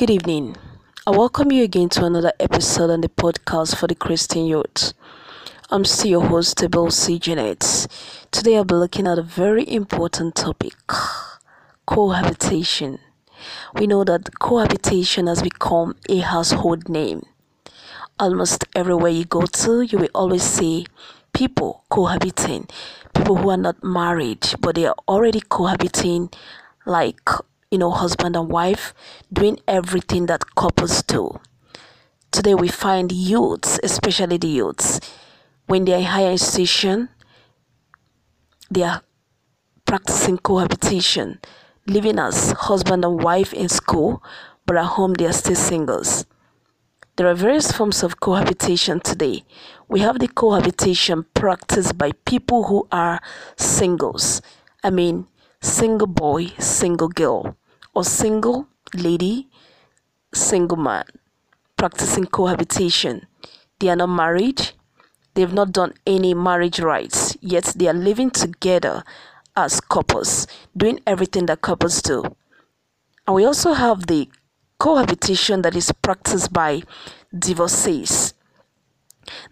Good evening. I welcome you again to another episode on the podcast for the Christian youth. I'm still your host, Abel C. Janet. Today I'll be looking at a very important topic cohabitation. We know that cohabitation has become a household name. Almost everywhere you go to, you will always see people cohabiting, people who are not married but they are already cohabiting, like you know, husband and wife, doing everything that couples do. Today we find youths, especially the youths, when they are in higher institution, they are practicing cohabitation, living as husband and wife in school, but at home they are still singles. There are various forms of cohabitation today. We have the cohabitation practiced by people who are singles. I mean, single boy, single girl or single lady, single man practicing cohabitation. They are not married, they've not done any marriage rites, yet they are living together as couples, doing everything that couples do. And we also have the cohabitation that is practiced by divorcees.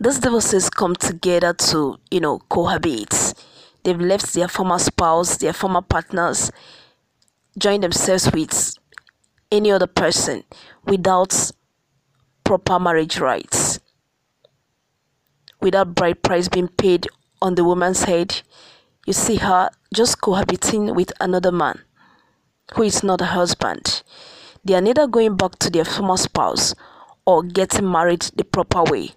These divorcees come together to, you know, cohabit. They've left their former spouse, their former partners, join themselves with any other person without proper marriage rites, without bride price being paid on the woman's head. You see her just cohabiting with another man who is not a husband. They are neither going back to their former spouse or getting married the proper way.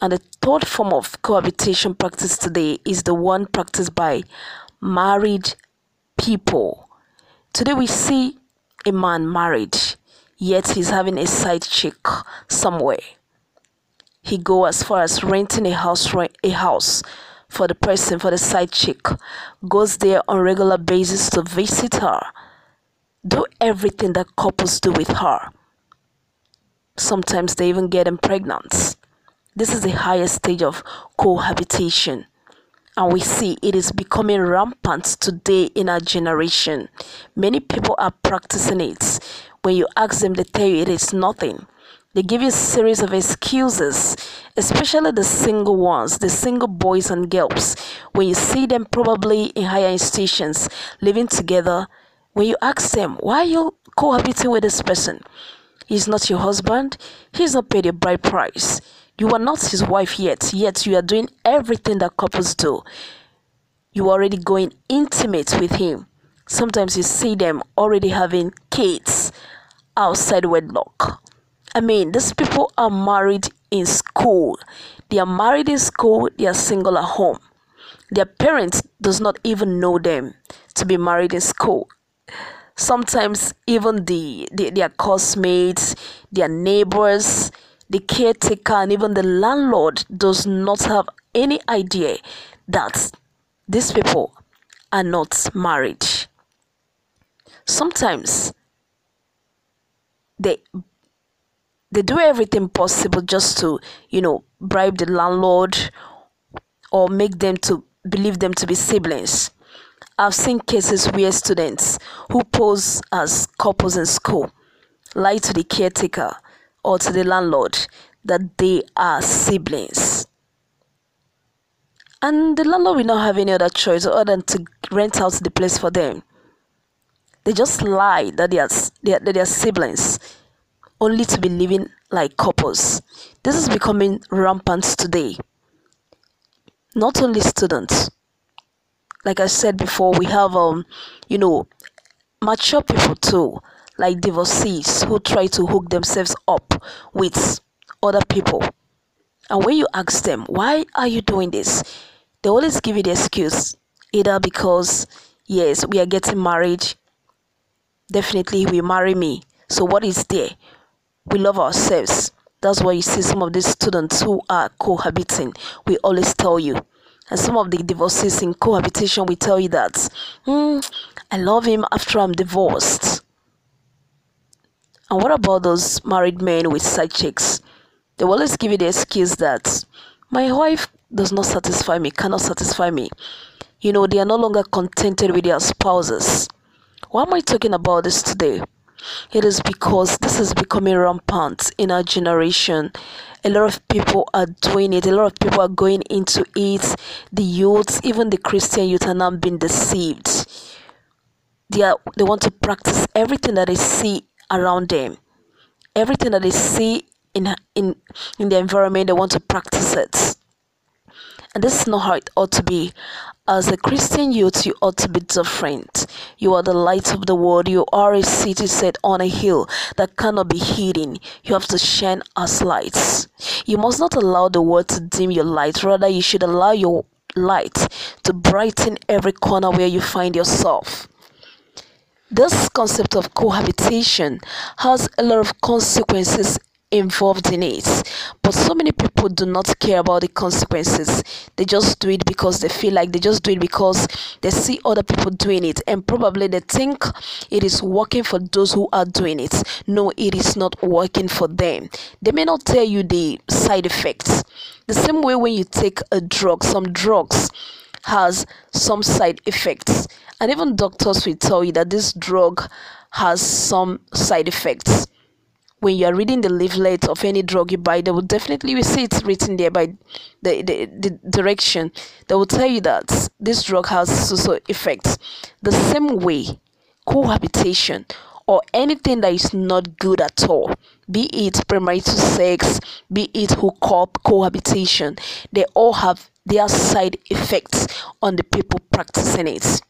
And the third form of cohabitation practice today is the one practiced by married people Today we see a man married, yet he's having a side chick somewhere. He go as far as renting a house a house for the person for the side chick, goes there on regular basis to visit her, do everything that couples do with her. Sometimes they even get them pregnant. This is the highest stage of cohabitation and we see it is becoming rampant today in our generation. Many people are practicing it. When you ask them, they tell you it is nothing. They give you a series of excuses, especially the single ones, the single boys and girls. When you see them probably in higher institutions living together, when you ask them, why are you cohabiting with this person? He's not your husband, he's not paid a bride price. You are not his wife yet, yet you are doing everything that couples do. You are already going intimate with him. Sometimes you see them already having kids outside wedlock. I mean, these people are married in school. They are married in school, they are single at home. Their parents does not even know them to be married in school. Sometimes even the, the their classmates, their neighbors, the caretaker and even the landlord does not have any idea that these people are not married. Sometimes they they do everything possible just to, you know, bribe the landlord or make them to believe them to be siblings. I've seen cases where students who pose as couples in school lie to the caretaker or to the landlord that they are siblings. And the landlord will not have any other choice other than to rent out the place for them. They just lie that they are, they are, that they are siblings only to be living like couples. This is becoming rampant today. Not only students, like I said before, we have um, you know, mature people too like divorcees who try to hook themselves up with other people. And when you ask them, why are you doing this? They always give you the excuse either because, yes, we are getting married, definitely will marry me. So, what is there? We love ourselves. That's why you see some of these students who are cohabiting, we always tell you. And some of the divorcees in cohabitation, we tell you that, mm, I love him after I'm divorced. And what about those married men with side chicks? They will always give you the excuse that my wife does not satisfy me, cannot satisfy me. You know, they are no longer contented with their spouses. Why am I talking about this today? It is because this is becoming rampant in our generation. A lot of people are doing it. A lot of people are going into it. The youths, even the Christian youth, are now being deceived. They are they want to practice everything that they see around them, everything that they see in in in the environment. They want to practice it. And this is not how it ought to be. As a Christian youth, you ought to be different. You are the light of the world. You are a city set on a hill that cannot be hidden. You have to shine as lights. You must not allow the world to dim your light. Rather, you should allow your light to brighten every corner where you find yourself. This concept of cohabitation has a lot of consequences involved in it. But so many people do not care about the consequences. They just do it because they feel like they just do it because they see other people doing it and probably they think it is working for those who are doing it. No, it is not working for them. They may not tell you the side effects. The same way when you take a drug, some drugs has some side effects. And even doctors will tell you that this drug has some side effects when you are reading the leaflet of any drug you buy, they will definitely you see it written there by the, the, the direction. They will tell you that this drug has social effects. The same way, cohabitation or anything that is not good at all, be it premarital sex, be it hookup, cohabitation, they all have their side effects on the people practicing it.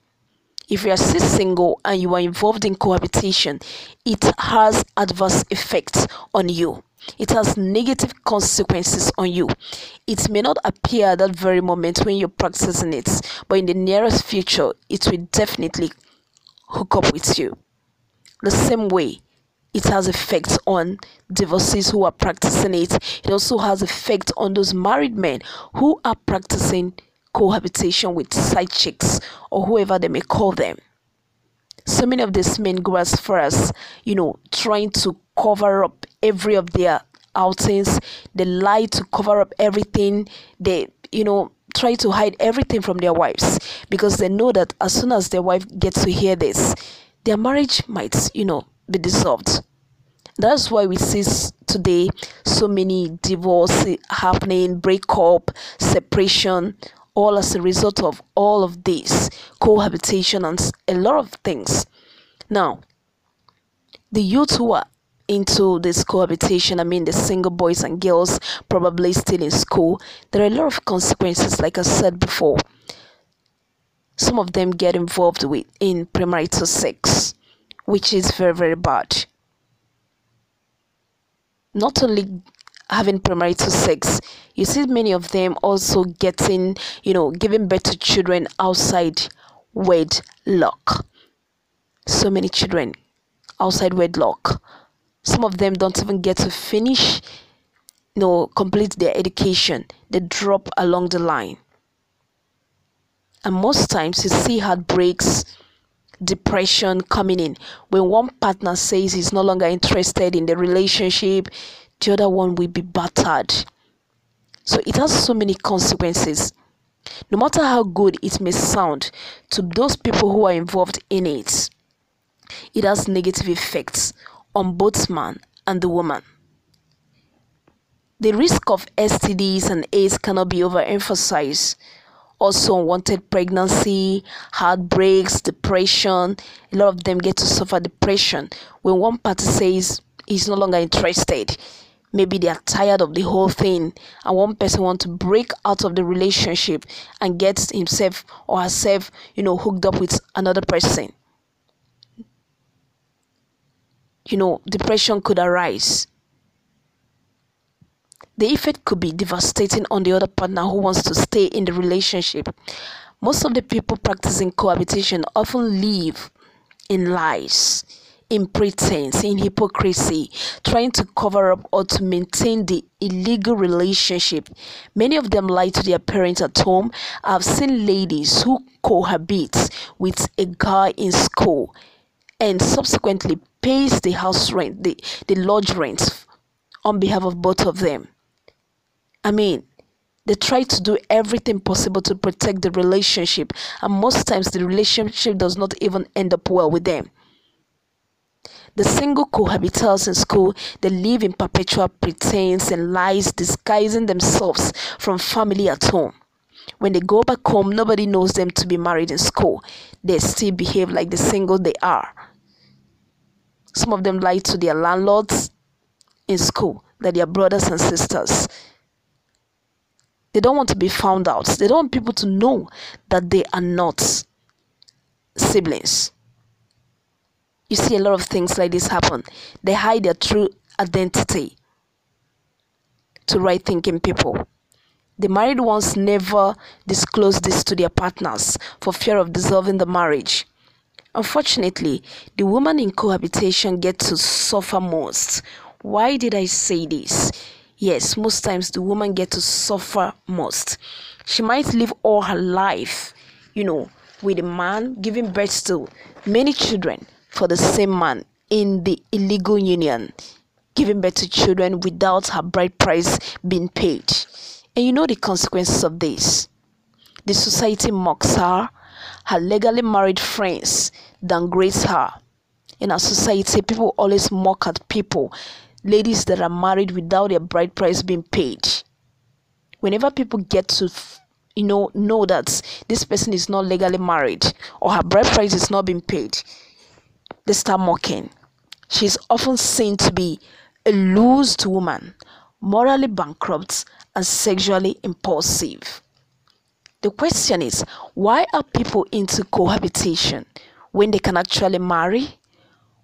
If you are still single and you are involved in cohabitation, it has adverse effects on you. It has negative consequences on you. It may not appear at that very moment when you're practicing it, but in the nearest future, it will definitely hook up with you. The same way, it has effects on divorcees who are practicing it. It also has effect on those married men who are practicing cohabitation with side chicks or whoever they may call them. So many of these men go as far as, you know, trying to cover up every of their outings. They lie to cover up everything. They, you know, try to hide everything from their wives because they know that as soon as their wife gets to hear this, their marriage might, you know, be dissolved. That's why we see today so many divorce happening, breakup, separation, all as a result of all of this cohabitation and a lot of things. Now, the youth who are into this cohabitation, I mean, the single boys and girls probably still in school, there are a lot of consequences, like I said before. Some of them get involved with in premarital sex, which is very, very bad. Not only having premarital sex you see many of them also getting you know giving birth to children outside wedlock. So many children outside wedlock. Some of them don't even get to finish you know complete their education. They drop along the line. And most times you see heartbreaks depression coming in when one partner says he's no longer interested in the relationship the other one will be battered. So it has so many consequences. No matter how good it may sound to those people who are involved in it, it has negative effects on both man and the woman. The risk of STDs and AIDS cannot be overemphasized. Also, unwanted pregnancy, heartbreaks, depression. A lot of them get to suffer depression. When one party says he's no longer interested maybe they are tired of the whole thing and one person wants to break out of the relationship and gets himself or herself you know hooked up with another person. You know depression could arise the effect could be devastating on the other partner who wants to stay in the relationship most of the people practicing cohabitation often live in lies in pretense, in hypocrisy, trying to cover up or to maintain the illegal relationship. Many of them lie to their parents at home. I've seen ladies who cohabit with a guy in school and subsequently pays the house rent, the, the lodge rent on behalf of both of them. I mean, they try to do everything possible to protect the relationship, and most times the relationship does not even end up well with them The single cohabitants in school, they live in perpetual pretense and lies, disguising themselves from family at home. When they go back home, nobody knows them to be married in school. They still behave like the single they are. Some of them lie to their landlords in school that they are brothers and sisters. They don't want to be found out. They don't want people to know that they are not siblings. You see a lot of things like this happen. They hide their true identity to right thinking people. The married ones never disclose this to their partners for fear of dissolving the marriage. Unfortunately, the woman in cohabitation gets to suffer most. Why did I say this? Yes, most times the woman gets to suffer most. She might live all her life, you know, with a man giving birth to many children for the same man in the illegal union, giving birth to children without her bride price being paid. And you know the consequences of this. The society mocks her, her legally married friends downgrades her. In our society, people always mock at people, ladies that are married without their bride price being paid. Whenever people get to you know know that this person is not legally married or her bride price is not being paid they start mocking. She's often seen to be a loosed woman, morally bankrupt, and sexually impulsive. The question is why are people into cohabitation when they can actually marry?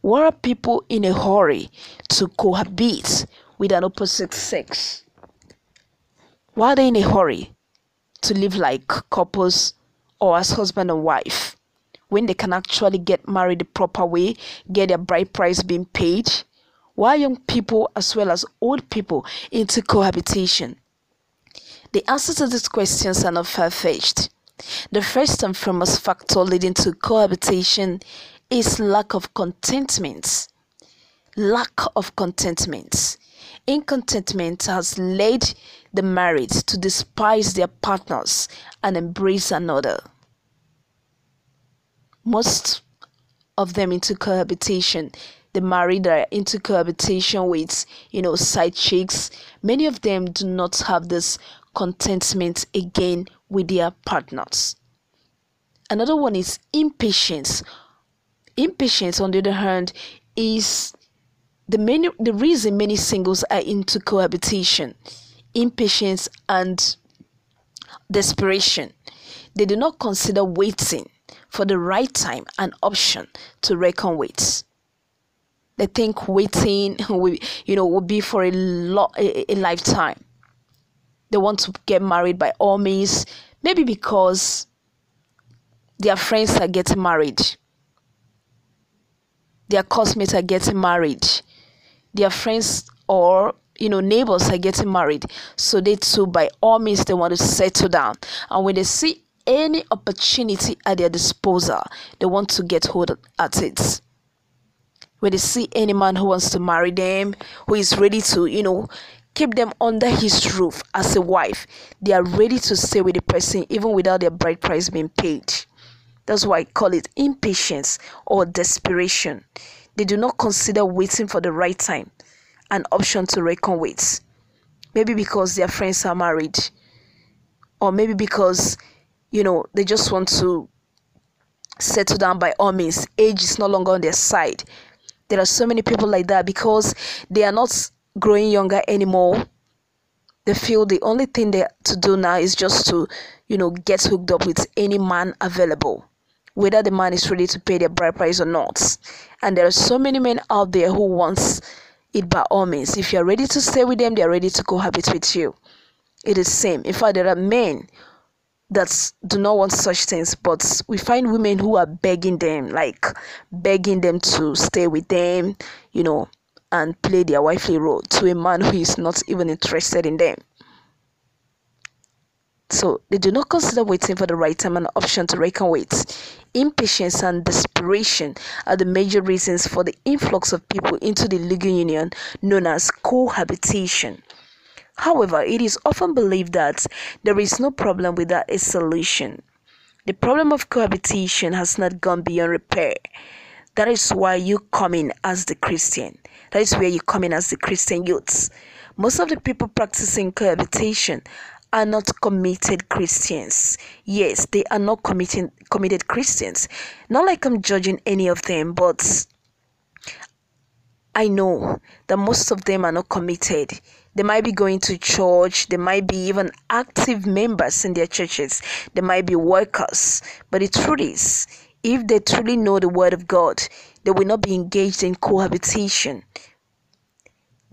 Why are people in a hurry to cohabit with an opposite sex? Why are they in a hurry to live like couples or as husband and wife? when they can actually get married the proper way, get their bride price being paid? Why young people as well as old people into cohabitation? The answers to these questions are not far fetched. The first and foremost factor leading to cohabitation is lack of contentment. Lack of contentment. Incontentment has led the married to despise their partners and embrace another most of them into cohabitation the married are into cohabitation with you know side chicks many of them do not have this contentment again with their partners another one is impatience impatience on the other hand is the many the reason many singles are into cohabitation impatience and desperation they do not consider waiting for the right time an option to reckon with. They think waiting will, you know, will be for a lot a, a lifetime. They want to get married by all means, maybe because their friends are getting married, their classmates are getting married, their friends or you know neighbors are getting married so they too by all means they want to settle down and when they see any opportunity at their disposal, they want to get hold at it. When they see any man who wants to marry them, who is ready to, you know, keep them under his roof as a wife, they are ready to stay with the person even without their bride price being paid. That's why I call it impatience or desperation. They do not consider waiting for the right time an option to reckon with. Maybe because their friends are married, or maybe because you know, they just want to settle down by all means. Age is no longer on their side. There are so many people like that because they are not growing younger anymore. They feel the only thing they to do now is just to, you know, get hooked up with any man available, whether the man is ready to pay their bride price or not. And there are so many men out there who wants it by all means. If you are ready to stay with them, they are ready to cohabit with you. It is same. In fact, there are men that do not want such things but we find women who are begging them like begging them to stay with them you know and play their wifely role to a man who is not even interested in them so they do not consider waiting for the right time an option to reckon with. Impatience and desperation are the major reasons for the influx of people into the legal union known as cohabitation. However, it is often believed that there is no problem without a solution. The problem of cohabitation has not gone beyond repair. That is why you come in as the Christian. That is where you come in as the Christian youths. Most of the people practicing cohabitation are not committed Christians. Yes, they are not committing committed Christians. Not like I'm judging any of them, but I know that most of them are not committed. They might be going to church, they might be even active members in their churches, they might be workers. But the truth is, if they truly know the word of God, they will not be engaged in cohabitation.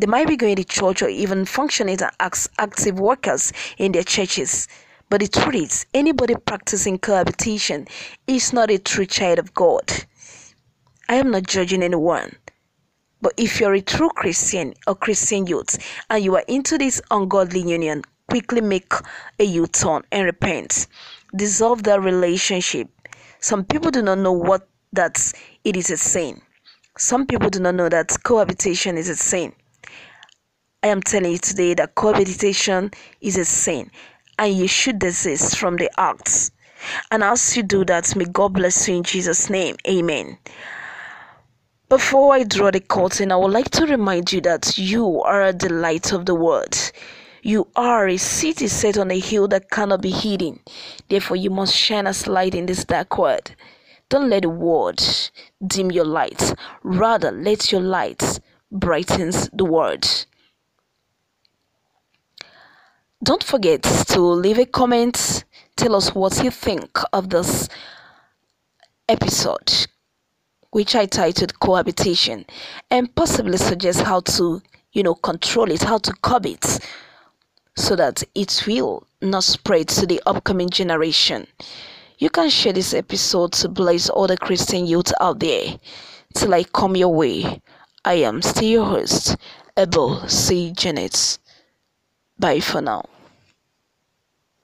They might be going to church or even functioning as active workers in their churches. But the truth is, anybody practicing cohabitation is not a true child of God. I am not judging anyone. But if you're a true Christian or Christian youth and you are into this ungodly union, quickly make a U turn and repent. Dissolve that relationship. Some people do not know what that it is a sin. Some people do not know that cohabitation is a sin. I am telling you today that cohabitation is a sin and you should desist from the acts. And as you do that, may God bless you in Jesus' name. Amen. Before I draw the curtain, I would like to remind you that you are the light of the world. You are a city set on a hill that cannot be hidden. Therefore, you must shine as light in this dark world. Don't let the world dim your light. Rather, let your light brightens the world. Don't forget to leave a comment. Tell us what you think of this episode, which I titled Cohabitation, and possibly suggest how to, you know, control it, how to curb it, so that it will not spread to the upcoming generation. You can share this episode to bless all the Christian youth out there. Till I come your way, I am still your host, Abel C. Janet. Bye for now.